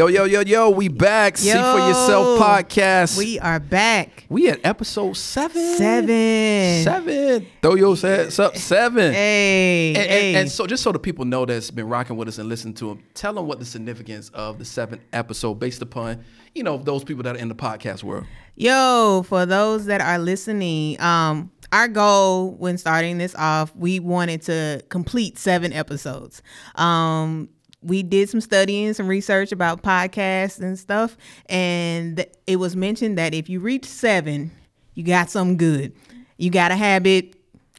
Yo, yo, yo, yo, we back. See for yourself podcast. We are back. we at episode seven. Seven. Seven. Throw your hands up. Seven. Hey, And, and- and so, just so the people know that's been rocking with us and listening to them, tell them what the significance of the seventh episode, based upon you know those people that are in the podcast world. Yo, for those that are listening, um, our goal when starting this off, we wanted to complete seven episodes. Um, we did some studying, some research about podcasts and stuff, and it was mentioned that if you reach seven, you got something good. You got a habit,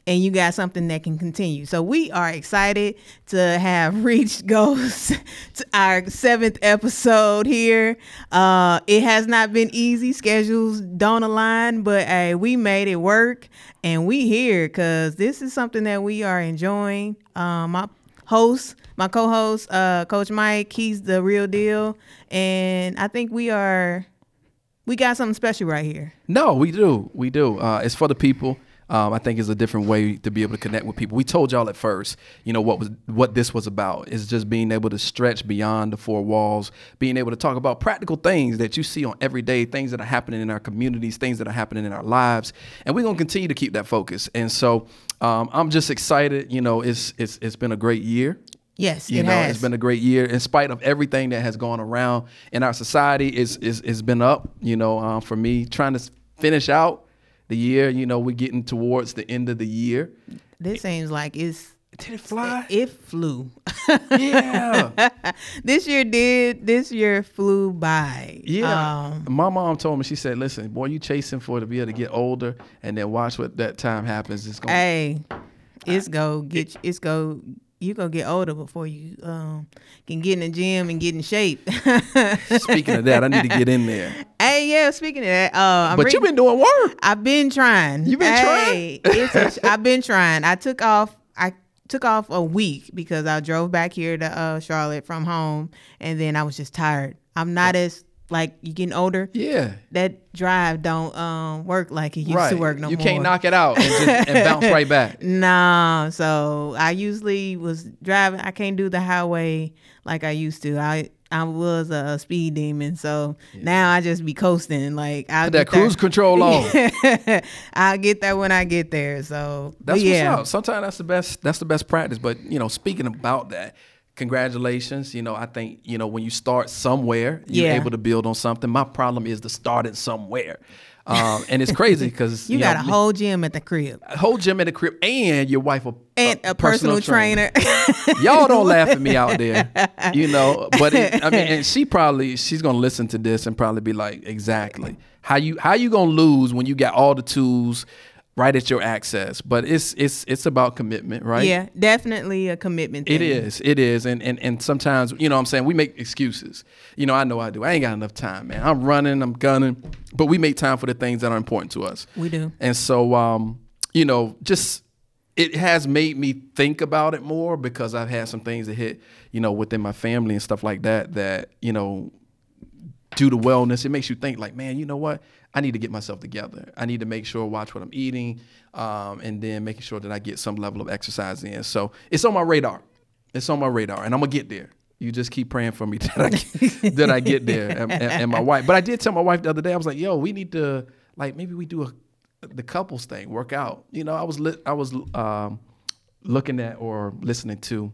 and you got something that can continue. So we are excited to have reached goals to our seventh episode here. Uh, it has not been easy. Schedules don't align, but hey, we made it work, and we here because this is something that we are enjoying. Um, my host, my co-host, uh, Coach Mike, he's the real deal, and I think we are. We got something special right here. No, we do. We do. Uh, it's for the people. Um, I think it's a different way to be able to connect with people. We told y'all at first, you know, what was what this was about. Is just being able to stretch beyond the four walls, being able to talk about practical things that you see on every day, things that are happening in our communities, things that are happening in our lives, and we're gonna continue to keep that focus. And so, um, I'm just excited. You know, it's it's it's been a great year. Yes, You it know, has. it's been a great year in spite of everything that has gone around in our society. It's it's, it's been up. You know, um, for me trying to finish out the year. You know, we're getting towards the end of the year. This seems like it's Did it fly? it flew. yeah, this year did. This year flew by. yeah. Um, My mom told me. She said, "Listen, boy, you chasing for to be able to get older, and then watch what that time happens. It's gonna." hey, it's go get. It's go. You gonna get older before you um can get in the gym and get in shape. Speaking of that, I need to get in there. hey, yeah. Speaking of that, uh, I'm But reading- you've been doing work. I've been trying. You've been hey, It's a, I've been trying. I took off. I took off a week because I drove back here to uh, Charlotte from home, and then I was just tired. I'm not as like you getting older. Yeah. That drive don't um work like it used right. to work no you more. You can't knock it out and, just, and bounce right back. No, so I usually was driving. I can't do the highway like I used to. I I was a speed demon, so now I just be coasting. Like I'll Put that cruise control on. I'll get there when I get there. So That's yeah, what's up. Sometimes that's the best. That's the best practice. But you know, speaking about that, congratulations. You know, I think you know when you start somewhere, you're Yeah. able to build on something. My problem is to start it somewhere, um, and it's crazy because you, know, got a whole gym at the crib a whole gym at the crib, and your wife a, and a, personal, trainer. Y'all don't laugh at me out there, you know. But it, I mean, and she probably she's gonna listen to this and probably be like, exactly how you how you gonna lose when you got all the tools right at your access. But it's it's it's about commitment, right? yeah, definitely a commitment. It thing. is. It is. And, and and sometimes, you know what I'm saying, we make excuses. You know, I know I do. I ain't got enough time, man. I'm running, I'm gunning. But we make time for the things that are important to us. We do. And so um, you know, just it has made me think about it more because I've had some things that hit, you know, within my family and stuff like that that, you know, due to wellness, it makes you think like, man, you know what? I need to get myself together. I need to make sure, watch what I'm eating, um, and then making sure that I get some level of exercise in. So it's on my radar. It's on my radar, and I'm gonna get there. You just keep praying for me that I that I get there, and, and, and my wife. But I did tell my wife the other day. I was like, "Yo, we need to like maybe we do a the couples thing, work out." You know, I was lit, I was um, looking at or listening to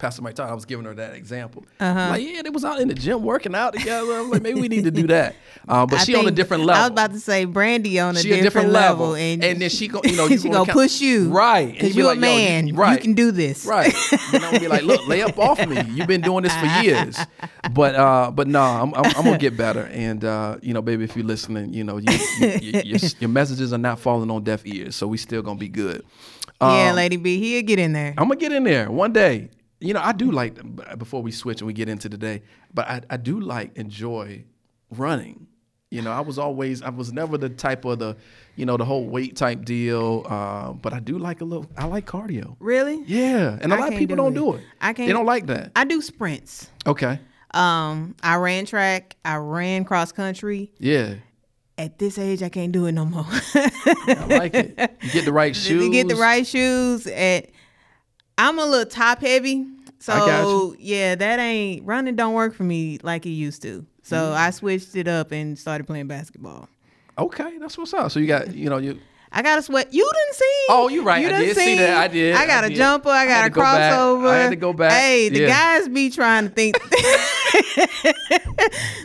Pastor Mike Todd, I was giving her that example. Uh-huh. Like, yeah, they was out in the gym working out together. I was like, maybe we need to do that. Uh, but I she on a different level. I was about to say Brandy on a, she different, level, and, and then she go, you know, you she gonna gonna push you, right? Because you you're a like, man, you, right? you can do this, Right. And I'm be like, look, lay up off me. You've been doing this for years. But uh, but no, I'm, I'm, I'm gonna get better. And uh, you know, baby, if you're listening, you know, you, you, you, your, your messages are not falling on deaf ears, so we still gonna be good. yeah, Um, Lady B, he'll get in there. I'm gonna get in there one day. You know, I do like before we switch and we get into today, but I, I do like enjoy running. You know, I was always I was never the type of the, you know, the whole weight type deal. Uh, but I do like a little. I like cardio. Really? Yeah, and a I lot of people do don't it. do it. I can't- They don't like that. I do sprints. Okay. Um, I ran track. I ran cross country. Yeah, At this age, I can't do it no more. I like it. You get the right shoes. You get the right shoes. And I'm a little top heavy. So I yeah, that ain't running don't work for me like it used to. So Mm-hmm. I switched it up and started playing basketball. Okay, that's what's up. So you got, you know, you I got to sweat. You didn't see? Oh, you right. You I done did see that. I did. I got I a did. jumper. I I got had a go crossover. I had to go back. Hey, the Yeah. guys be trying to think.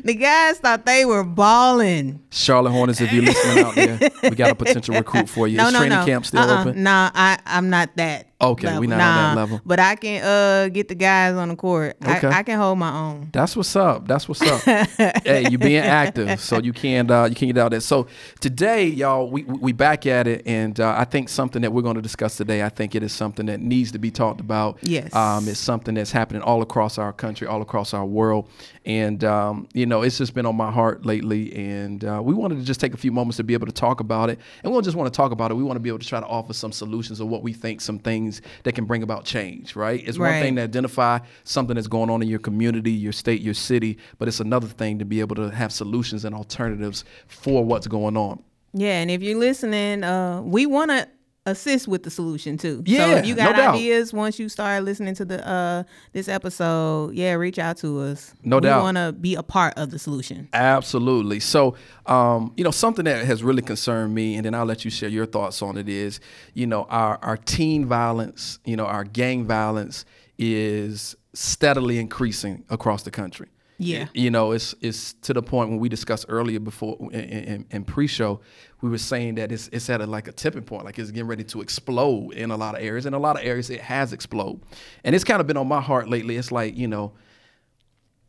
the guys thought they were balling. Charlotte Hornets, if you're listening out there, we got a potential recruit for you. No, Is no, training no. camp still uh-uh. open? Nah, I, I'm not that. Okay, level. we not on that Nah, level. But I can uh get the guys on the court. Okay. I, I can hold my own. That's what's up. That's what's up. hey, you being active, so you can't uh, you can't get out there. So today, y'all, we we back at it, and uh, I think something that we're going to discuss today. I think it is something that needs to be talked about. Yes. um, it's something that's happening all across our country, all across our world, and um, you know, it's just been on my heart lately, and uh, we wanted to just take a few moments to be able to talk about it, and we don't just want to talk about it. We want to be able to try to offer some solutions of what we think, some things that can bring about change. Right? It's one thing to identify something that's going on in your community, your state, your city, but it's another thing to be able to have solutions and alternatives for what's going on. Yeah, and if you're listening, uh, we want to assist with the solution too. Yeah, so if you no got doubt. ideas once you start listening to the uh this episode, yeah, reach out to us. No we doubt. want to be a part of the solution. Absolutely. So, um, you know, something that has really concerned me, and then I'll let you share your thoughts on it, is, you know, our, our teen violence, you know, our gang violence is steadily increasing across the country. Yeah. You know, it's it's to the point when we discussed earlier before in, in, in pre-show, we were saying that it's it's at a, like a tipping point, like it's getting ready to explode in a lot of areas. In a lot of areas, it has exploded, and it's kind of been on my heart lately. It's like you know,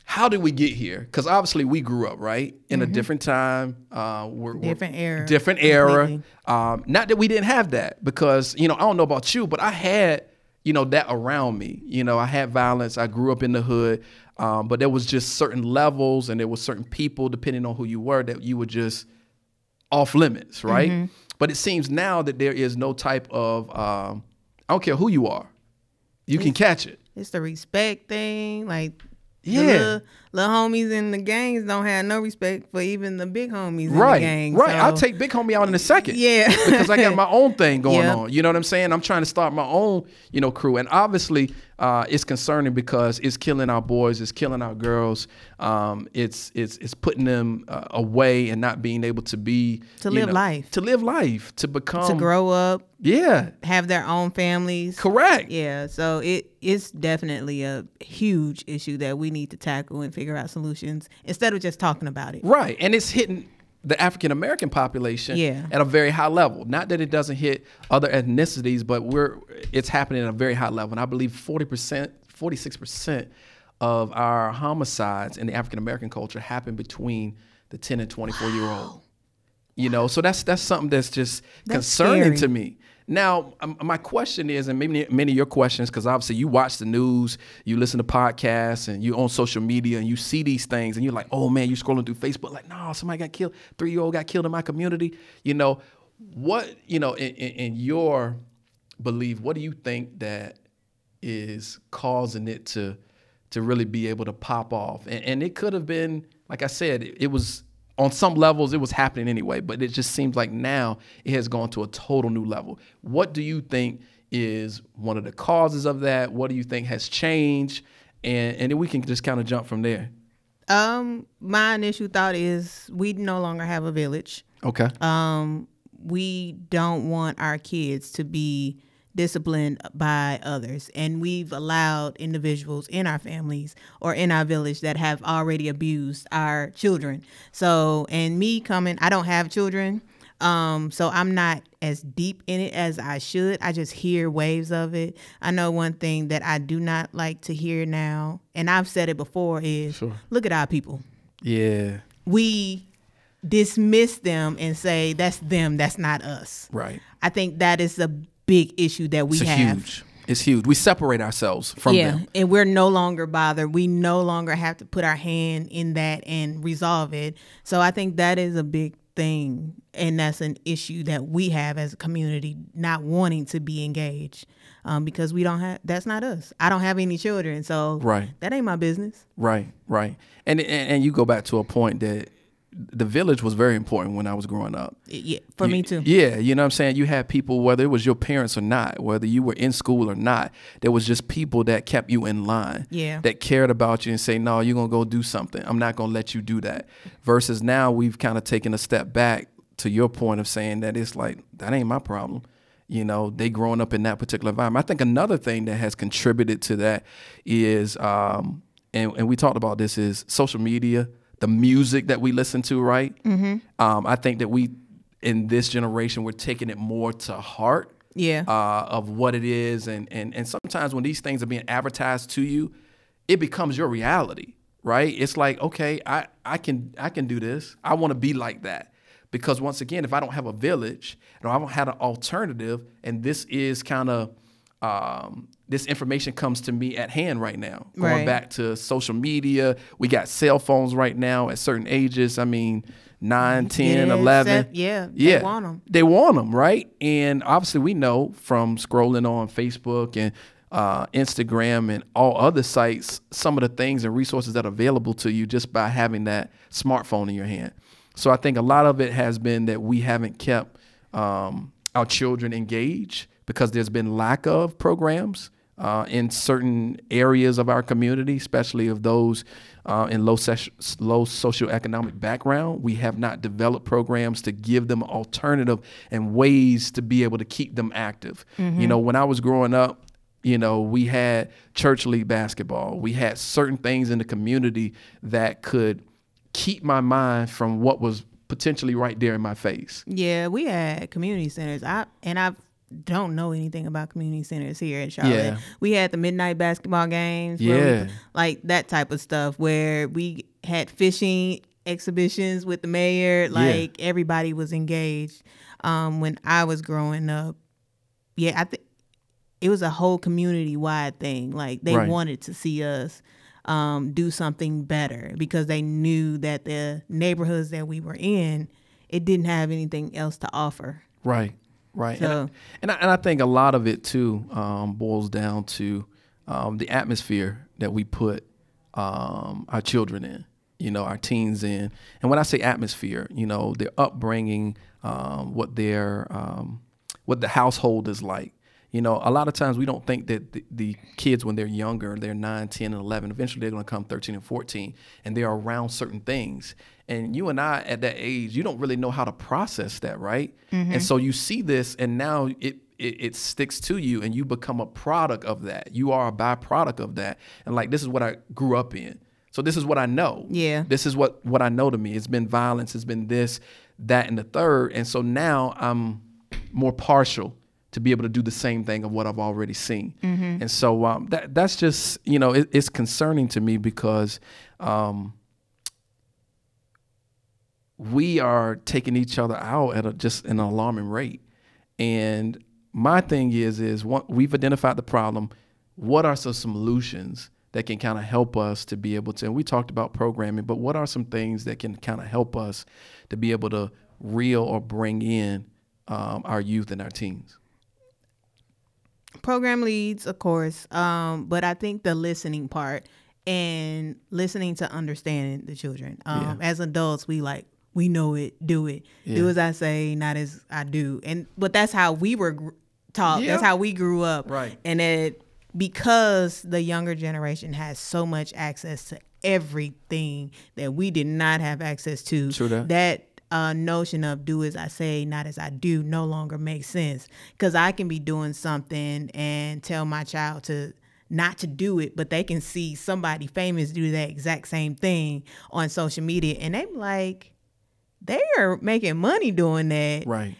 how did we get here? Because obviously we grew up right in a different time, uh, we're, we're- Mm-hmm. Different era, different era. Um, not that we didn't have that, because you know I don't know about you, but I had you know that around me. You know, I had violence. I grew up in the hood, um, but there was just certain levels, and there was certain people, depending on who you were, that you were just off limits, right? Mm-hmm. But it seems now that there is no type of um, I don't care who you are, you can catch it. It's the respect thing, like. Yeah. The little, little homies in the gangs don't have no respect for even the big homies in Right, the gang. right. so- I'll take Big Homie out in a second. Yeah. because I got my own thing going Yep. on. You know what I'm saying? I'm trying to start my own, you know, crew, and obviously, uh, it's concerning because it's killing our boys, it's killing our girls, um, it's it's it's putting them uh, away and not being able to be To live know, life. to live life, to become to grow up, Yeah, have their own families. correct. Yeah, so it it's definitely a huge issue that we need to tackle and figure out solutions instead of just talking about it. Right. And it's hitting the African American population Yeah. at a very high level. Not that it doesn't hit other ethnicities, but we're it's happening at a very high level. And I believe 40%, 46% of our homicides in the African American culture happen between the 10 and 24 year old. You know, so that's that's something that's just That's concerning scary. to me. Now, um, my question is, and maybe many of your questions, because obviously you watch the news, you listen to podcasts, and you're on social media, and you see these things, and you're like, oh man, you scrolling through Facebook, like, no, somebody got killed, three year old got killed in my community. You know, what you know, in, in, in your belief, what do you think that is causing it to to really be able to pop off? And, and it could have been, like I said, it, it was on some levels it was happening anyway, but it just seems like now it has gone to a total new level. What do you think is one of the causes of that? What do you think has changed? And and then we can just kind of jump from there. Um, my initial thought is we no longer have a village. Okay. Um, we don't want our kids to be disciplined by others and we've allowed individuals in our families or in our village that have already abused our children so and me coming i don't have children um so i'm not as deep in it as i should i just hear waves of it i know one thing that i do not like to hear now and i've said it before is Sure. look at our people yeah. we dismiss them and say that's them that's not us Right. I think that is a big issue that we have. It's have. huge. It's huge. We separate ourselves from yeah, them. and we're no longer bothered. We no longer have to put our hand in that and resolve it. So I think that is a big thing, and that's an issue that we have as a community, not wanting to be engaged, um, because we don't have. That's not us. I don't have any children, so Right. that ain't my business. Right, right. And, and and you go back to a point that the village was very important when I was growing up. Yeah, for You- me too. Yeah, you know what I'm saying? You had people, whether it was your parents or not, whether you were in school or not, there was just people that kept you in line. Yeah. That cared about you and say, no, you're going to go do something. I'm not going to let you do that. Versus now we've kind of taken a step back to your point of saying that it's like, that ain't my problem. You know, they growing up in that particular environment. I think another thing that has contributed to that is, um, and, and we talked about this, is social media, the music that we listen to, right? Mm-hmm. Um, I think that we, in this generation, we're taking it more to heart Yeah. uh, of what it is, and and and sometimes when these things are being advertised to you, it becomes your reality, right? It's like, okay, I I can I can do this. I want to be like that. Because once again, if I don't have a village and I don't have an alternative, and this is kind of um, this information comes to me at hand right now. Going Right. back to social media, we got cell phones right now at certain ages. I mean, 9, 10, Yeah, 11. se- yeah, they want them. They want them, right? And obviously, we know from scrolling on Facebook and uh, Instagram and all other sites some of the things and resources that are available to you just by having that smartphone in your hand. So I think a lot of it has been that we haven't kept um, our children engaged because there's been lack of programs uh, in certain areas of our community, especially of those uh, in low, ses- low socioeconomic background. We have not developed programs to give them alternative and ways to be able to keep them active. You know, when I was growing up, you know, we had church league basketball. We had certain things in the community that could keep my mind from what was potentially right there in my face. Yeah, we had community centers. I and I don't know anything about community centers here in Charlotte. Yeah. We had the midnight basketball games, where we- Yeah. like that type of stuff where we had fishing exhibitions with the mayor. Like everybody was engaged. Um, when I was growing up, yeah, I think it was a whole community wide thing. Like they Right. wanted to see us um, do something better because they knew that the neighborhoods that we were in, it didn't have anything else to offer. Right, right. So- and, I, and, I, and I think a lot of it too um, boils down to um, the atmosphere that we put um, our children in, you know, our teens in. And when I say atmosphere, you know, their upbringing, um, what their um, what the household is like. You know, a lot of times we don't think that the, the kids, when they're younger, they're 9, 10, and 11, eventually they're going to come 13 and 14, and they're around certain things. And you and I, at that age, you don't really know how to process that, right? Mm-hmm. And so you see this, and now it, it, it sticks to you, and you become a product of that. You are a byproduct of that. And like, this is what I grew up in. So this is what I know. Yeah. This is what, what I know to me. It's been violence, it's been this, that, and the third. And so now I'm more partial to be able to do the same thing of what I've already seen. And so um, that that's just you know it, it's concerning to me because um, we are taking each other out at a, just an alarming rate. And my thing is is one, we've identified the problem. What are some solutions that can kind of help us to be able to? And we talked about programming, but what are some things that can kind of help us to be able to reel or bring in um, our youth and our teens? Program leads, of course, um, but I think the listening part and listening to understanding the children. Um, As adults, we like we know it, do it, do as I say, not as I do, and but that's how we were gr- taught. That's how we grew up, Right. And it because the younger generation has so much access to everything that we did not have access to. That. that uh, notion of do as I say, not as I do, no longer makes sense. Because I can be doing something and tell my child to not to do it, but they can see somebody famous do that exact same thing on social media, and they're like, they are making money doing that. Right.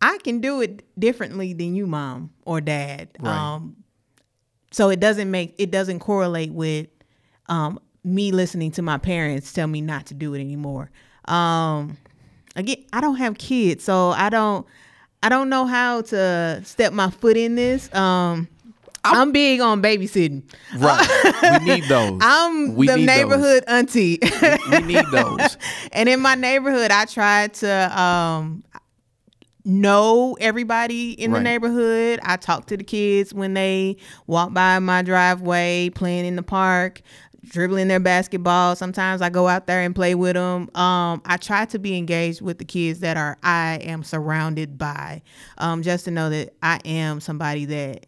I can do it differently than you, mom or dad. Right. Um, so it doesn't make it doesn't correlate with um, me listening to my parents tell me not to do it anymore. Um, again, I don't have kids, so I don't I don't know how to step my foot in this. Um, I'm, big on babysitting. Right. we need those. I'm we the need those. neighborhood auntie. We need those. and in my neighborhood, I try to um, know everybody in the neighborhood. I talk to the kids when they walk by my driveway, playing in the park. Dribbling their basketball. Sometimes I go out there and play with them. Um, I try to be engaged with the kids that are I am surrounded by, um, just to know that I am somebody that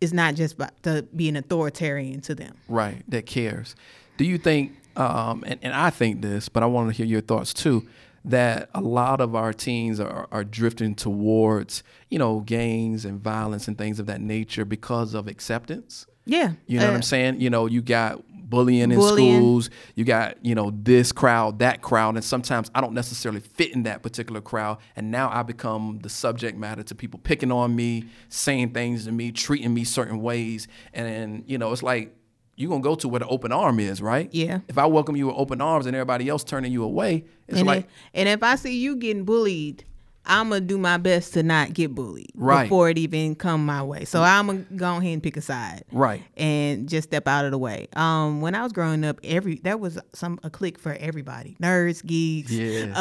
is not just about to be an authoritarian to them. Right, that cares. Do you think, um, and, and I think this, but I want to hear your thoughts too, that a lot of our teens are, are drifting towards, you know, gangs and violence and things of that nature because of acceptance? Yeah. You know uh, what I'm saying? You know, you got bullying in Bullying. schools, you got, you know, this crowd, that crowd, and sometimes I don't necessarily fit in that particular crowd. And now I become the subject matter to people picking on me, saying things to me, treating me certain ways. And, you know, it's like you're gonna go to where the open arm is, right? Yeah. If I welcome you with open arms and everybody else turning you away, it's and, like if, and if I see you getting bullied, I'm gonna do my best to not get bullied Right. before it even come my way. So I'm gonna go ahead and pick a side, Right. and just step out of the way. Um, when I was growing up, every that was some a clique for everybody: nerds, geeks, Yeah.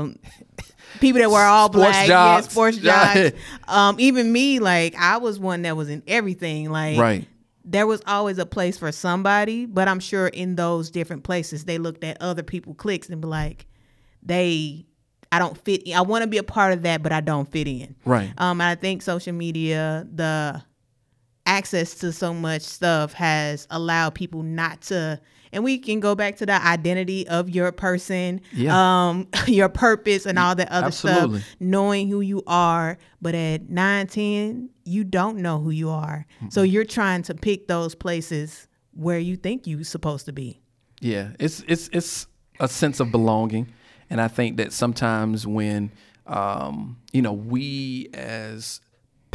um, people that were all Sports black, yeah, jocks. sports jocks. um, even me, like I was one that was in everything. Like Right. there was always a place for somebody, but I'm sure in those different places they looked at other people clicks and be like, they, I don't fit. I want to be a part of that, but I don't fit in. Right. Um, and I think social media, the access to so much stuff has allowed people not to. And we can go back to the identity of your person, Yeah. um, your purpose, and all that other Absolutely. stuff. Knowing who you are, but at nine, ten, you don't know who you are. So you're trying to pick those places where you think you're supposed to be. Yeah, it's it's it's a sense of belonging, and I think that sometimes when um, you know we as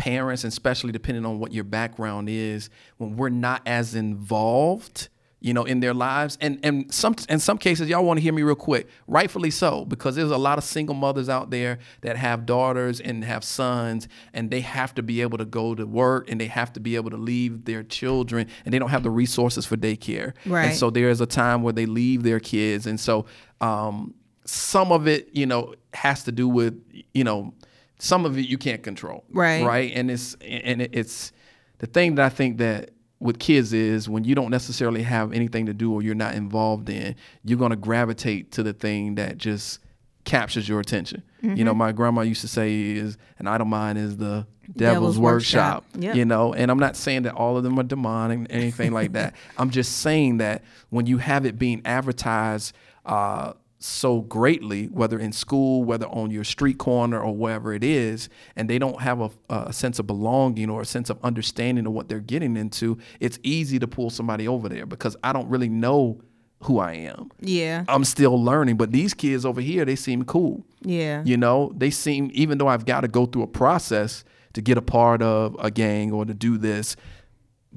parents, and especially depending on what your background is, when we're not as involved, you know, in their lives, and and some in some cases, y'all want to hear me real quick, rightfully so, because there's a lot of single mothers out there that have daughters and have sons, and they have to be able to go to work, and they have to be able to leave their children, and they don't have the resources for daycare, Right. And so there is a time where they leave their kids, and so um, some of it, you know, has to do with, you know, some of it you can't control, Right. Right, and it's and it's the thing that I think that with kids is when you don't necessarily have anything to do or you're not involved in, you're gonna gravitate to the thing that just captures your attention. You Mm-hmm. know, my grandma used to say is an idle mind is the devil's, Devil's workshop. workshop. Yep. You know, and I'm not saying that all of them are demonic, anything like that. I'm just saying that when you have it being advertised uh, so greatly, whether in school, whether on your street corner or wherever it is, and they don't have a, a sense of belonging or a sense of understanding of what they're getting into, it's easy to pull somebody over there because I don't really know who I am. Yeah. I'm still learning, but these kids over here, they seem cool. Yeah. You know, they seem, even though I've got to go through a process to get a part of a gang or to do this,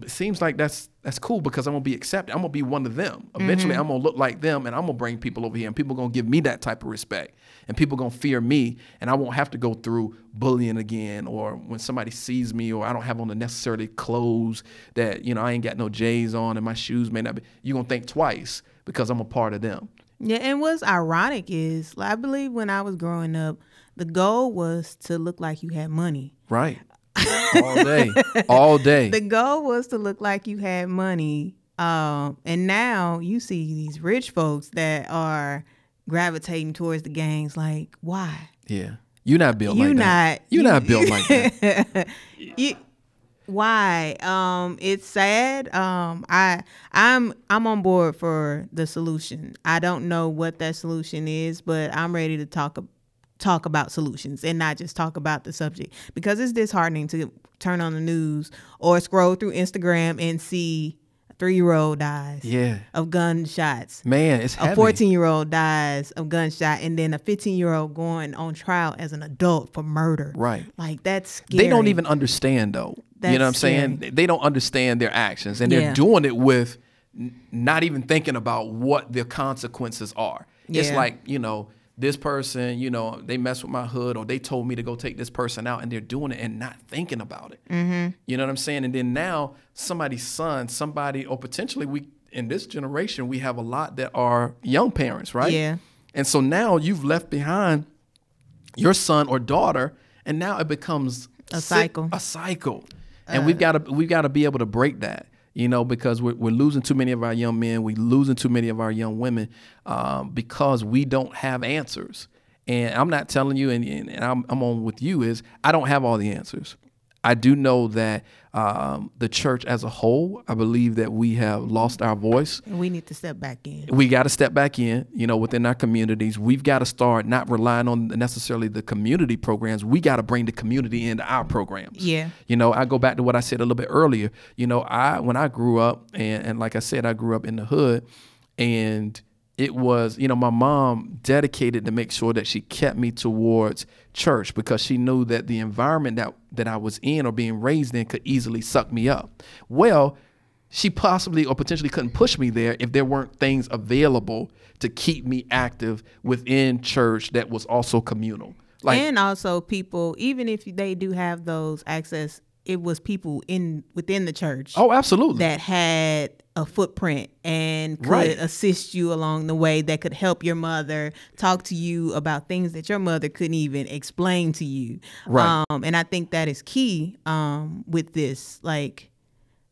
it seems like that's that's cool because I'm gonna be accepted. I'm gonna be one of them. Eventually, mm-hmm. I'm gonna look like them, and I'm gonna bring people over here, and people gonna give me that type of respect, and people gonna fear me, and I won't have to go through bullying again, or when somebody sees me, or I don't have on the necessarily clothes that you know I ain't got no J's on, and my shoes may not be. You gonna think twice because I'm a part of them. Yeah, and what's ironic is, I believe when I was growing up, the goal was to look like you had money. Right. All day. All day. The goal was to look like you had money. Um, and now you see these rich folks that are gravitating towards the gangs. Like, why? yeah. You're not built You like that. not- You're you- not built like that. You, why? Um, it's sad. Um, I I'm I'm on board for the solution. I don't know what that solution is, but I'm ready to talk talk about solutions and not just talk about the subject because it's disheartening to turn on the news or scroll through Instagram and see a three year old dies Yeah. of gunshots. Man, it's. A 14 year old dies of gunshot, and then a 15 year old going on trial as an adult for murder. Right. Like that's scary. They don't even understand though. you know what I'm That's saying? scary. They don't understand their actions and they're Yeah. doing it with n- not even thinking about what the consequences are. It's like, you know, this person, you know, they mess with my hood or they told me to go take this person out and they're doing it and not thinking about it. Mm-hmm. You know what I'm saying? And then now somebody's son, somebody, or potentially we, in this generation, we have a lot that are young parents, right? Yeah. And so now you've left behind your son or daughter, and now it becomes A cycle. A cycle, and we've got to we've got to be able to break that. You know, because we're, we're losing too many of our young men, we're losing too many of our young women um, because we don't have answers. And I'm not telling you, and, and I'm, I'm on with you, is I don't have all the answers. I do know that um, the church as a whole, I believe that we have lost our voice. And we need to step back in. We got to step back in, you know, within our communities. We've got to start not relying on necessarily the community programs. We got to bring the community into our programs. Yeah. You know, I go back to what I said a little bit earlier. You know, I when I grew up, and, and like I said, I grew up in the hood, and it was, you know, my mom dedicated to make sure that she kept me towards church because she knew that the environment that, that I was in or being raised in could easily suck me up. Well, she possibly or potentially couldn't push me there if there weren't things available to keep me active within church that was also communal. Like, and also people, even if they do have those access, it was people in within the church. Oh, absolutely. That had a footprint and could right. assist you along the way that could help your mother talk to you about things that your mother couldn't even explain to you right um, and i think that is key um, with this like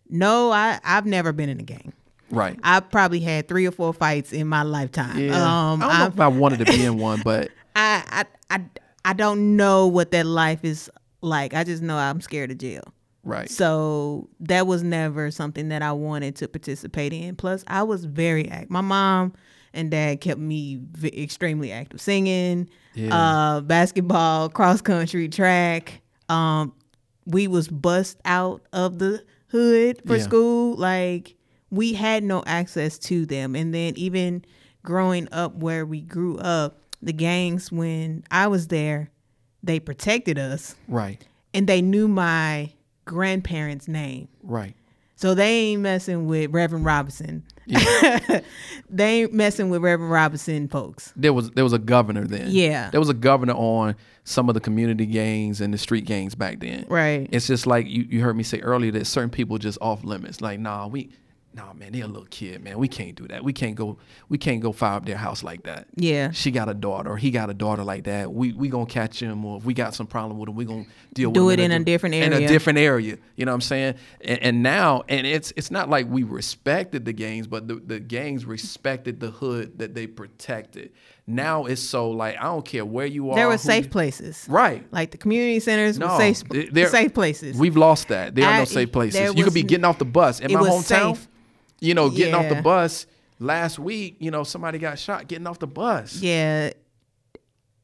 no i i've never been in a gang right i've probably had three or four fights in my lifetime yeah. um, i don't know I've, if i wanted to be in one but I, I i i don't know what that life is like i just know i'm scared of jail Right. So that was never something that I wanted to participate in. Plus, I was very active. My mom and dad kept me v- extremely active, singing, yeah. uh, basketball, cross country, track. Um, we was bust out of the hood for yeah. school. Like we had no access to them. And then even growing up where we grew up, the gangs when I was there, they protected us. Right. And they knew my grandparents' name. Right. So they ain't messing with Reverend Robinson. Yeah. they ain't messing with Reverend Robinson folks. There was there was a governor then. Yeah. There was a governor on some of the community gangs and the street gangs back then. Right. It's just like you, you heard me say earlier that certain people just off limits. Like, nah, we nah, man, they're a little kid, man. We can't do that. We can't go. We can't go fire up their house like that. Yeah. She got a daughter, or he got a daughter like that. We we gonna catch him, or if we got some problem with him, we gonna deal do with it Do it in a, different area. In a different area. You know what I'm saying? And, and, now, and it's it's not like we respected the gangs, but the, the gangs respected the hood that they protected. Now it's so like I don't care where you are. There were safe places, right? Like the community centers, no, safe, safe places. We've lost that. There are I, no safe places. You could be getting off the bus in my hometown. Safe you know, getting yeah. off the bus last week, you know, somebody got shot getting off the bus. Yeah.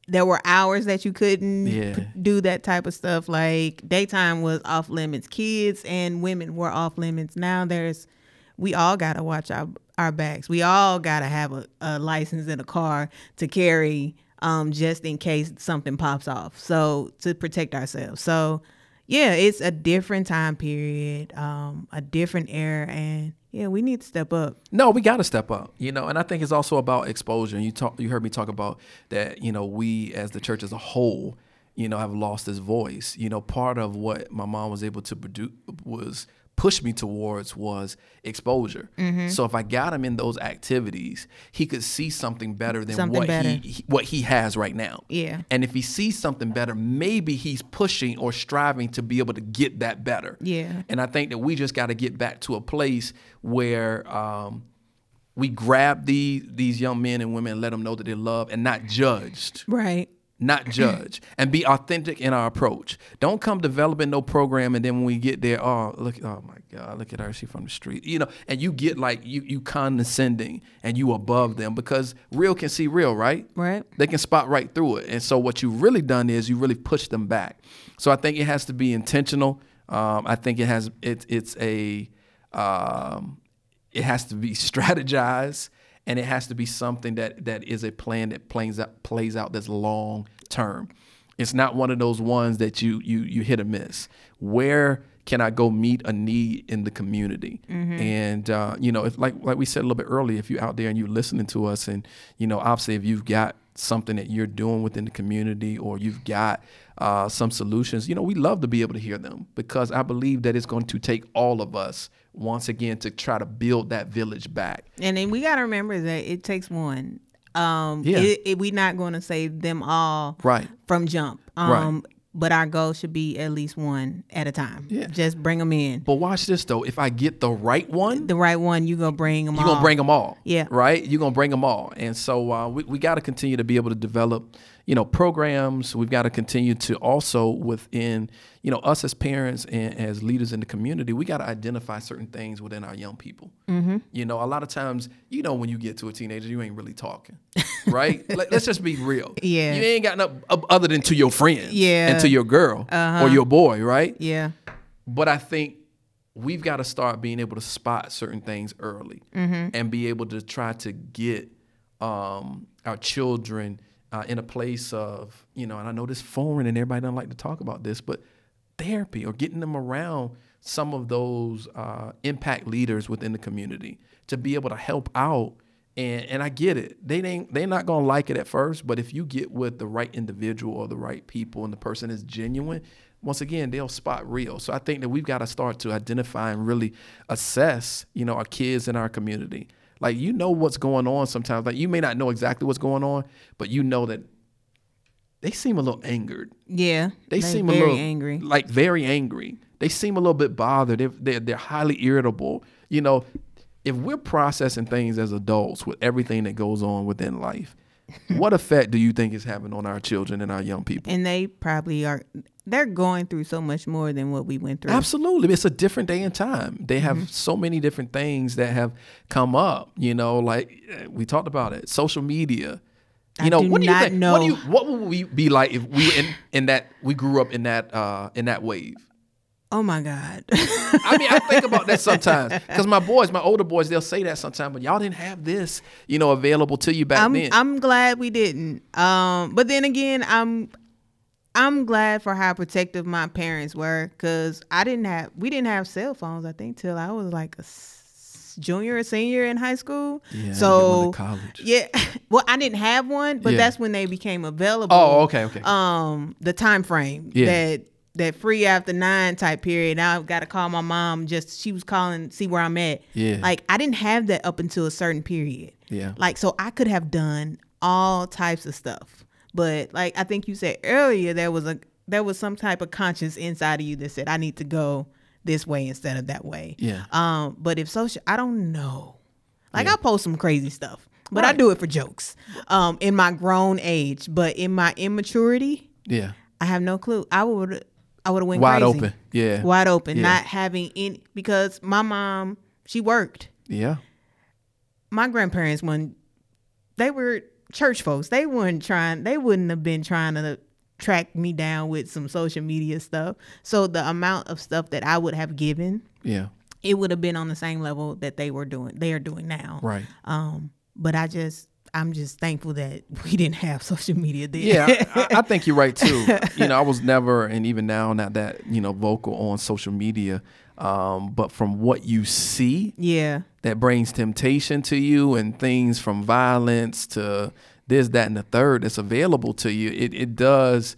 There were hours that you couldn't yeah. p- do that type of stuff. Like daytime was off limits. Kids and women were off limits. Now there's, we all got to watch our, our backs. We all got to have a, a license in a car to carry um, just in case something pops off. So to protect ourselves. So yeah, it's a different time period, um, a different era, and yeah, we need to step up. No, we got to step up. You know, and I think it's also about exposure. You talk, you heard me talk about that. You know, we as the church as a whole, you know, have lost this voice. You know, part of what my mom was able to produce was pushed me towards was exposure. Mm-hmm. So if I got him in those activities, he could see something better than something what better. He, what he has right now. Yeah. And if he sees something better, maybe he's pushing or striving to be able to get that better. Yeah. And I think that we just got to get back to a place where um, we grab these these young men and women and let them know that they're loved and not judged. Right not judge, and be authentic in our approach. Don't come developing no program and then when we get there, oh look, oh my God, look at her, she from the street, you know, and you get like you you condescending and you above them because real can see real, right? Right. They can spot right through it, and so what you really done is you really push them back. So I think it has to be intentional. Um, I think it has it, it's a um, it has to be strategized and it has to be something that that is a plan that plays out plays out this long term. It's not one of those ones that you you you hit or miss. Where can I go meet a need in the community? Mm-hmm. And uh, you know, if like like we said a little bit earlier, if you're out there and you're listening to us, and you know, obviously, if you've got something that you're doing within the community, or you've got uh, some solutions, you know, we love to be able to hear them because I believe that it's going to take all of us once again to try to build that village back. And then we got to remember that it takes one. Um, yeah. We're not going to save them all right from jump. Um, right. But our goal should be at least one at a time. Yeah. Just bring them in. But watch this though. If I get the right one, The right one, you're gonna bring them all. you're all. gonna bring them all. Yeah. Right. You're gonna bring them all. And so uh, we we got to continue to be able to develop, you know, programs. We've got to continue to also within, you know, us as parents and as leaders in the community, we got to identify certain things within our young people. Mm-hmm. You know, a lot of times, you know, when you get to a teenager, you ain't really talking, right? Like, let's just be real. Yeah. You ain't got nothing uh, other than to your friends. Yeah. And to your girl or your boy, right? Yeah. But I think we've got to start being able to spot certain things early and be able to try to get um, our children uh, in a place of, you know, and I know this foreign and everybody doesn't like to talk about this, but therapy or getting them around some of those uh, impact leaders within the community to be able to help out. And, and I get it. They ain't they're not gonna like it at first, but if you get with the right individual or the right people and the person is genuine, once again they'll spot real. So I think that we've got to start to identify and really assess, you know, our kids in our community. Like you know what's going on sometimes. Like you may not know exactly what's going on, but you know that they seem a little angered. Yeah. They seem a little angry. like very angry. They seem a little bit bothered. They're, they're they're highly irritable. You know, if we're processing things as adults with everything that goes on within life, what effect do you think is having on our children and our young people? And they probably are. They're going through so much more than what we went through. Absolutely. It's a different day and time. They have Mm-hmm. so many different things that have come up, you know, like eh, we talked about it, social media. You I know, what do you think? What do you what would we be like if we in in that we grew up in that uh in that wave? Oh my God. I mean, I think about that sometimes because my boys, my older boys, they'll say that sometimes, but y'all didn't have this, you know, available to you back I'm then. I'm glad we didn't. Um, but then again, I'm I'm glad for how protective my parents were because I didn't have we didn't have cell phones. I think till I was like a s- junior or senior in high school. Yeah, so college. yeah, well, I didn't have one, but Yeah. that's when they became available. oh, okay, okay. Um, the time frame Yeah. that that free after nine type period. Now I've got to call my mom. Just she was calling, see where I'm at. Yeah. like I didn't have that up until a certain period. Yeah. Like so I could have done all types of stuff. But like I think you said earlier there was a there was some type of conscience inside of you that said I need to go this way instead of that way. Yeah. Um but if social I don't know. Like I post some crazy stuff. But I do it for jokes. Um in my grown age, but in my immaturity, yeah. I have no clue. I would I would have went Wide crazy. open. Yeah. Wide open, Yeah. not having any because my mom, she worked Yeah. my grandparents when they were church folks they weren't trying they wouldn't have been trying to track me down with some social media stuff so the amount of stuff that i would have given Yeah. it would have been on the same level that they were doing they are doing now Right. um but i just i'm just thankful that we didn't have social media then Yeah, I, I think you're right too. You know, I was never, and even now, not that you know vocal on social media. Um, but from what you see, yeah that brings temptation to you, and things from violence to this, that, and the third that's available to you. It it does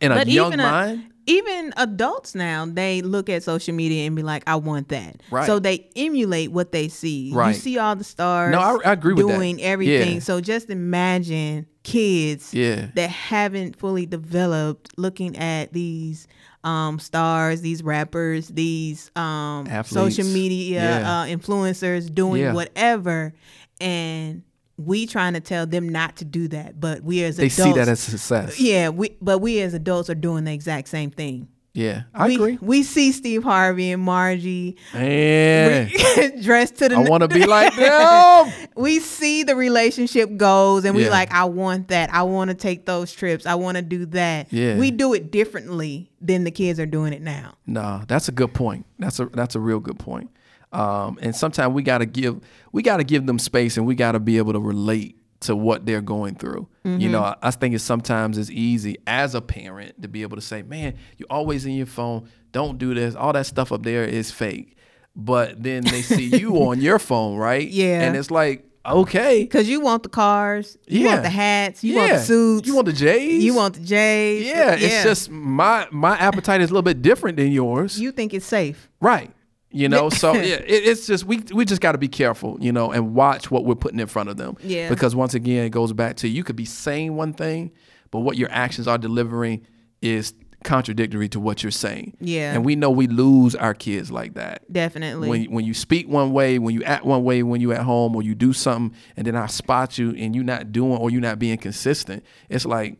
in a young even mind. Even adults now they look at social media and be like i want that Right. so they emulate what they see Right. you see all the stars No, I- I agree with that. doing everything Yeah. so just imagine kids Yeah. that haven't fully developed looking at these um, stars these rappers these um, social media Yeah. uh, influencers doing Yeah. whatever and we trying to tell them not to do that but we as adults They adults see that as success. yeah, we but we as adults are doing the exact same thing. Yeah, I we, agree. We see Steve Harvey and Margie Man, dressed to the. I want to be like them. we see the relationship goes, and we Yeah. like, I want that. I want to take those trips. I want to do that. Yeah. we do it differently than the kids are doing it now. No, that's a good point. That's a that's a real good point. Um, and sometimes we got to give we got to give them space, and we got to be able to relate to what they're going through. You know, I, I think it's sometimes it's easy as a parent to be able to say, "Man, you're always in your phone. Don't do this. All that stuff up there is fake." But then they see you on your phone, right? Yeah. and it's like, okay, Cause you want the cars, you want the hats, you want the suits, you want the J's, you want the J's. yeah, It's just my my appetite is a little bit different than yours. you think it's safe. Right. You know, so yeah, it, it's just we we just got to be careful, you know, and watch what we're putting in front of them. Yeah. Because once again, it goes back to you could be saying one thing, but what your actions are delivering is contradictory to what you're saying. Yeah. And we know we lose our kids like that. Definitely. When when you speak one way, when you act one way, when you at home, or you do something, and then I spot you and you're not doing or you're not being consistent, it's like,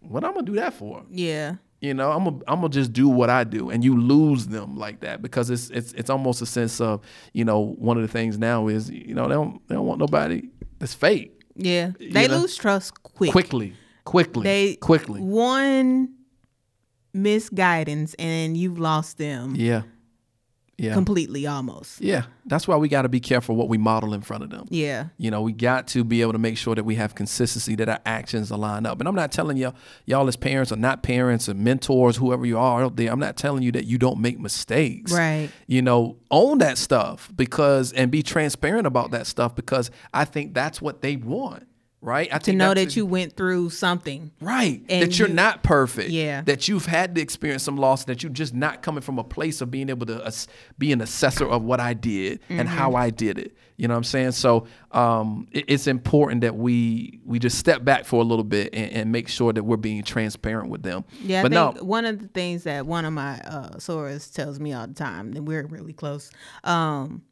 what I'm gonna do that for? yeah. You know, I'm gonna I'm gonna just do what I do, and you lose them like that because it's it's it's almost a sense of you know one of the things now is you know they don't they don't want nobody that's fake Yeah. They know? lose trust quick. quickly quickly They quickly one misguidance and you've lost them yeah yeah completely almost. yeah that's why we got to be careful what we model in front of them Yeah. You know, we got to be able to make sure that we have consistency, that our actions align up. And I'm not telling y'all, y'all as parents or not parents or mentors, whoever you are out there, I'm not telling you that you don't make mistakes. Right. You know, own that stuff because and be transparent about that stuff because I think that's what they want. Right? I To think know that you went through something. Right. And that you're you- not perfect. Yeah. That you've had to experience some loss, that you're just not coming from a place of being able to ass- be an assessor of what I did and how Mm-hmm. I did it. You know what I'm saying? So um, it- it's important that we we just step back for a little bit and, and make sure that we're being transparent with them. Yeah, I but think no, one of the things that one of my uh sorors tells me all the time, and we're really close. Um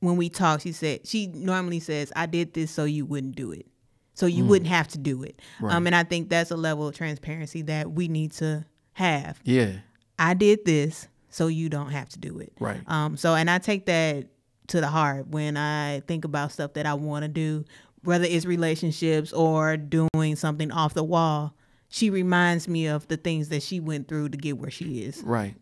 when we talk, she said she normally says, I did this so you wouldn't do it. So Mm. you wouldn't have to do it. Um and I think that's a level of transparency that we need to have. yeah. I did this so you don't have to do it. Right. Um so and I take that to the heart when I think about stuff that I want to do, whether it's relationships or doing something off the wall. She reminds me of the things that she went through to get where she is. Right.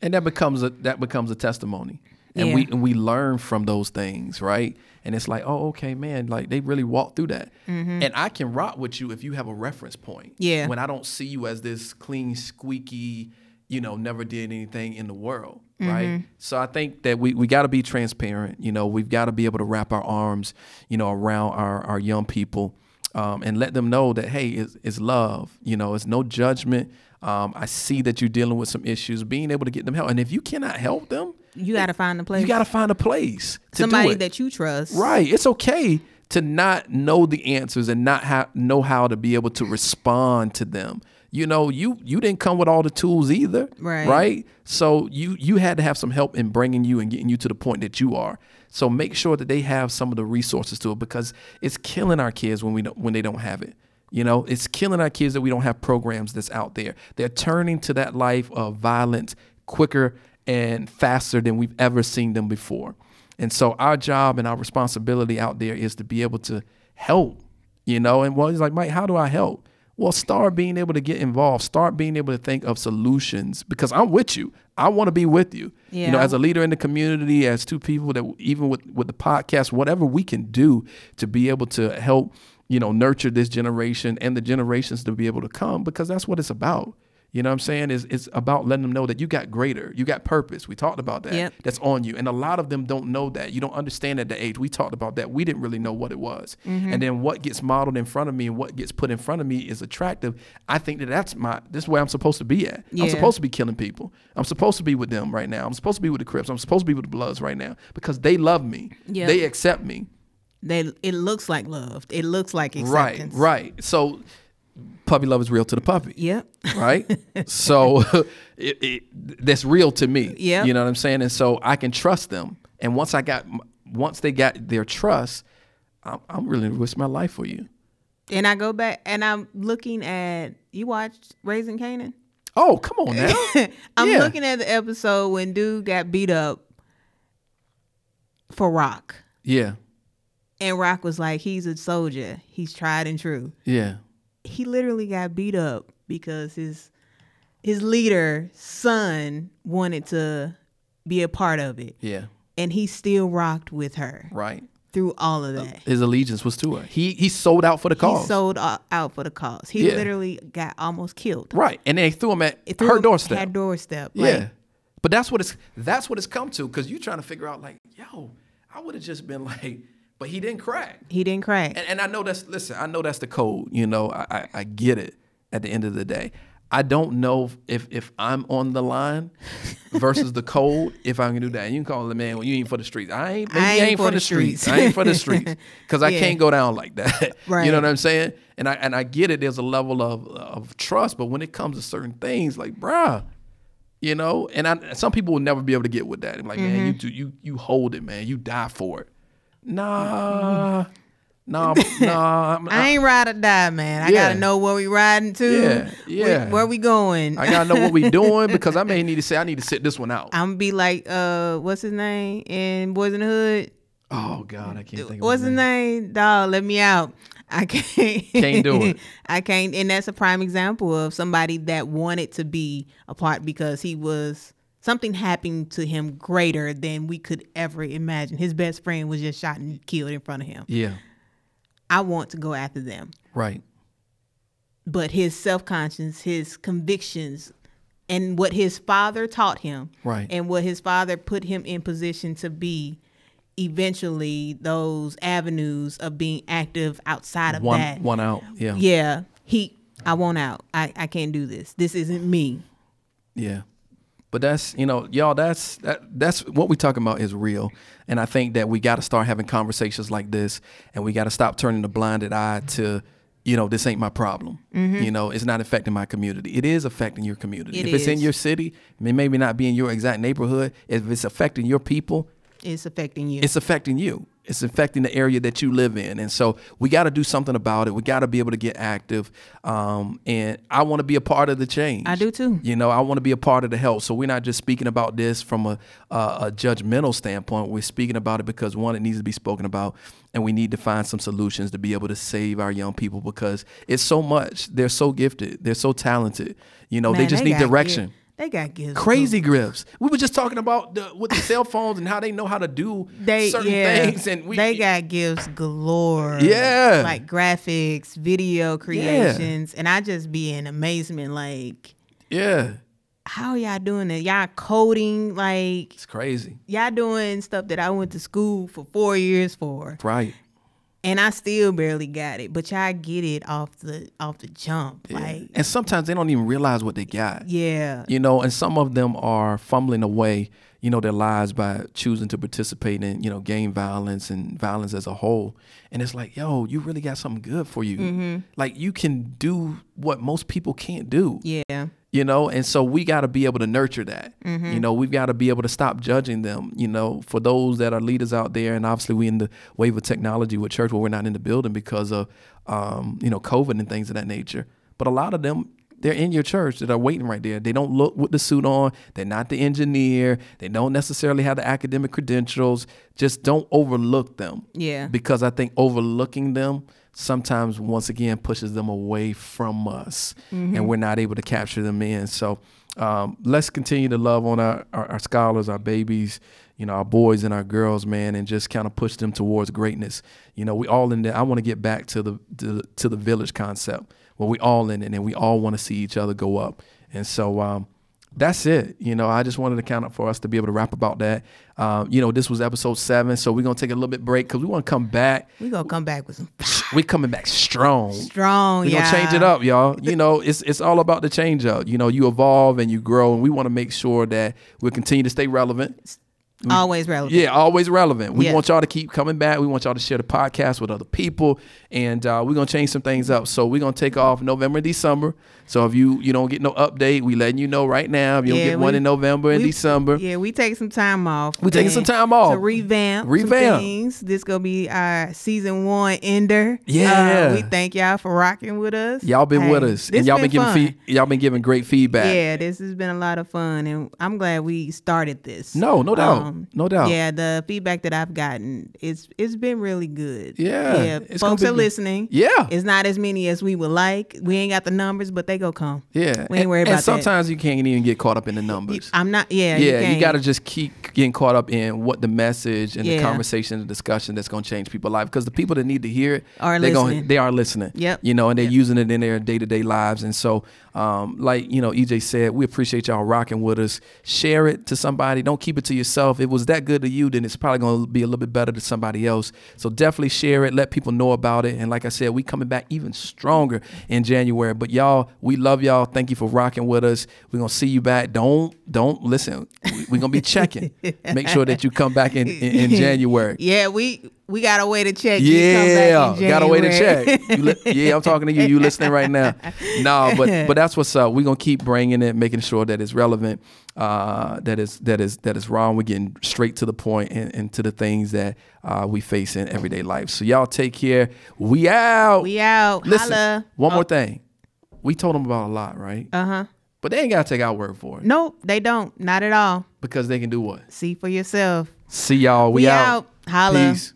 And that becomes a that becomes a testimony. And Yeah. we and we learn from those things, right? And it's like, oh, okay, man, like they really walked through that. And I can rock with you if you have a reference point. Mm-hmm. Yeah. When I don't see you as this clean, squeaky, you know, never did anything in the world. Mm-hmm. Right. So I think that we, we gotta be transparent. You know, we've gotta be able to wrap our arms, you know, around our, our young people um, and let them know that hey, it's, it's love. You know, it's no judgment. Um, I see that you're dealing with some issues. Being able to get them help, and if you cannot help them, You got to find a place. you got to find a place somebody that you trust. right. It's okay to not know the answers and not ha- know how to be able to respond to them. You know, you you didn't come with all the tools either, Right. Right. So you you had to have some help in bringing you and getting you to the point that you are. So make sure that they have some of the resources to it because it's killing our kids when we don't, when they don't have it. You know, it's killing our kids that we don't have programs that's out there. They're turning to that life of violence quicker and faster than we've ever seen them before. And so our job and our responsibility out there is to be able to help, you know. And well, he's like, Mike, how do I help? Well, start being able to get involved. Start being able to think of solutions because I'm with you. I want to be with you. Yeah. You know, as a leader in the community, as two people that even with with the podcast, whatever we can do to be able to help, you know, nurture this generation and the generations to be able to come because that's what it's about. You know what I'm saying? Is it's about letting them know that you got greater, you got purpose. We talked about that. Yep. That's on you. And a lot of them don't know that. You don't understand at the age. We talked about that. We didn't really know what it was. Mm-hmm. And then what gets modeled in front of me and what gets put in front of me is attractive. I think that that's my this is where I'm supposed to be at. I'm supposed to be killing people. I'm supposed to be with them right now. I'm supposed to be with the Crips. I'm supposed to be with the Bloods right now because they love me. Yep. They accept me. They it looks like love. It looks like acceptance. Right, right. So puppy love is real to the puppy. Yep. right? so it, it, that's real to me. Yeah. You know what I'm saying? And so I can trust them. And once I got, once they got their trust, I'm, I'm really risk my life for you. And I go back and I'm looking at you watched Raising Kanan? Oh, come on now. I'm Yeah. looking at the episode when dude got beat up for Raq. yeah, And Raq was like, he's a soldier. He's tried and true. yeah, He literally got beat up because his his leader son wanted to be a part of it. yeah. And he still rocked with her Right. through all of that. His allegiance was to her. He he sold out for the cause. He sold out for the cause. He Yeah. literally got almost killed. right, and they threw him at It threw her him- doorstep. Her doorstep. yeah, Like, but that's what it's that's what it's come to because you're trying to figure out like, yo, I would have just been like, but he didn't crack. he didn't crack. and, and I know that's listen. I know that's the code. You know, I, I I get it. At the end of the day, I don't know if if I'm on the line versus the cold if I can do that. And you can call the man, well, you ain't for the streets. I ain't. I ain't, for, the streets. streets. I ain't for the streets because I Yeah. can't go down like that. Right. You know what I'm saying? And I and I get it. There's a level of of trust, but when it comes to certain things, like bruh, you know, and I, some people will never be able to get with that. I'm like, man, you Mm-hmm. do you you hold it, man. You die for it. Nah, nah, nah. I'm- I ain't ride or die, man. I Yeah. gotta know where we riding to. Yeah, where- yeah. Where, we going? I gotta know what we doing because I may need to say I need to sit this one out. I'm gonna be like, uh, what's his name in Boys in the Hood? Oh God, I can't think. What's of his name? Dog, let me out. I can't. Can't do it. I can't. And that's a prime example of somebody that wanted to be a part because he was something happened to him greater than we could ever imagine. His best friend was just shot and killed in front of him. Yeah, I want to go after them. right. But his self conscience, his convictions, and what his father taught him, Right. and what his father put him in position to be eventually those avenues of being active outside of One that. one out. Yeah. yeah, Yeah. He I want out. I, I can't do this. This isn't me. But that's you know, y'all. That's that. That's what we talking about is real, and I think that we got to start having conversations like this, and we got to stop turning a blinded eye to. You know, this ain't my problem. Mm-hmm. You know, it's not affecting my community. It is affecting your community. It if it's in your city, it may maybe not be in your exact neighborhood. If it's affecting your people, It's affecting you. it's affecting you. It's affecting the area that you live in, and so we got to do something about it. We got to be able to get active, um, and I want to be a part of the change. I do too. You know, I want to be a part of the help. So we're not just speaking about this from a, a, a judgmental standpoint. We're speaking about it because one, it needs to be spoken about, and we need to find some solutions to be able to save our young people because it's so much. They're so gifted. They're so talented. You know, they Man, just need direction. gift- They got gifts. Crazy grips. We were just talking about the, with the cell phones and how they know how to do They certain yeah, things, and we they got gifts galore. Yeah. like graphics, video creations, and I just be in amazement. Like, yeah, how y'all doing it? Y'all coding like it's crazy, y'all doing stuff that I went to school for four years for, right? And I still barely got it. But y'all get it off the off the jump. Like, And sometimes they don't even realize what they got. yeah, you know and some of them are fumbling away you know their lives by choosing to participate in you know gang violence and violence as a whole. And it's like yo you really got something good for you. Mm-hmm. like you can do what most people can't do. Yeah, you know and so we got to be able to nurture that. Mm-hmm. you know we've got to be able to stop judging them you know for those that are leaders out there. And obviously we in the wave of technology with church where we're not in the building because of um, you know covid and things of that nature. But a lot of them they're in your church that are waiting right there. They don't look with the suit on. They're not the engineer. They don't necessarily have the academic credentials. Just don't overlook them yeah. because I think overlooking them sometimes once again pushes them away from us and we're not able to capture them in. So um, let's continue to love on our, our, our scholars, our babies, you know, our boys and our girls, man, and just kind of push them towards greatness. You know, we all in there. I want to get back to the to, to the village concept where we all in it and we all want to see each other go up. And so um, that's it. You know, I just wanted to count up for us to be able to rap about that. Um, you know, this was episode seven, so we're gonna take a little bit break because we want to come back. We gonna come back with some We coming back strong. strong. Yeah. We're gonna change it up, y'all. You know, it's it's all about the change up. You know, you evolve and you grow, and we want to make sure that we continue to stay relevant. Always relevant. Yeah, always relevant. We want y'all to keep coming back. We want y'all to share the podcast with other people, and uh, we're gonna change some things up. So we're gonna take off November and December. So if you you don't get no update, we letting you know right now. If you don't Yeah, get one in November and we- December, Yeah, we take some time off. We taking some time off. to revamp, Revamp. things. This gonna be our season one ender. Yeah. Uh, we thank y'all for rocking with us. y'all been Hey, with us, and y'all been, been giving y'all been giving great feedback. Yeah, this has been a lot of fun, and I'm glad we started this. No, no doubt. No doubt. Yeah, the feedback that I've gotten, it's it's been really good. Yeah, yeah. Folks are good. listening. Yeah. it's not as many as we would like. We ain't got the numbers, but they go come. Yeah, we ain't worried about that. sometimes you can't even get caught up in the numbers. I'm not. Yeah, yeah, you, can't. got to just keep getting caught up in what the message and the conversation and discussion that's going to change people's life because the people that need to hear it Are they're listening. Gonna, they are listening. Yep. You know, and they're Yep. using it in their day to day lives, and so Um, like you know, EJ said, we appreciate y'all rocking with us. Share it to somebody. Don't keep it to yourself. If it was that good to you, then it's probably going to be a little bit better to somebody else. So definitely share it. Let people know about it. And like I said, we coming back even stronger in January. But y'all, we love y'all. Thank you for rocking with us. We're gonna see you back. Don't don't listen. We're gonna be checking. Make sure that you come back in, in, in January. Yeah, we we got a way to check. You come back Yeah, got a way to check. You li- yeah, I'm talking to you. You listening right now? No, but but that's what's up. We're gonna keep bringing it, making sure that it's relevant, uh, that is that is that is wrong. We're getting straight to the point and, and to the things that uh, we face in everyday life. So y'all take care. We out. we out. Listen, Holla. one more thing. We told them about a lot, right? Uh huh. But they ain't gotta take our word for it Nope, they don't. Not at all. because they can do what? See for yourself. See y'all. We, We out. out. Holla. Peace.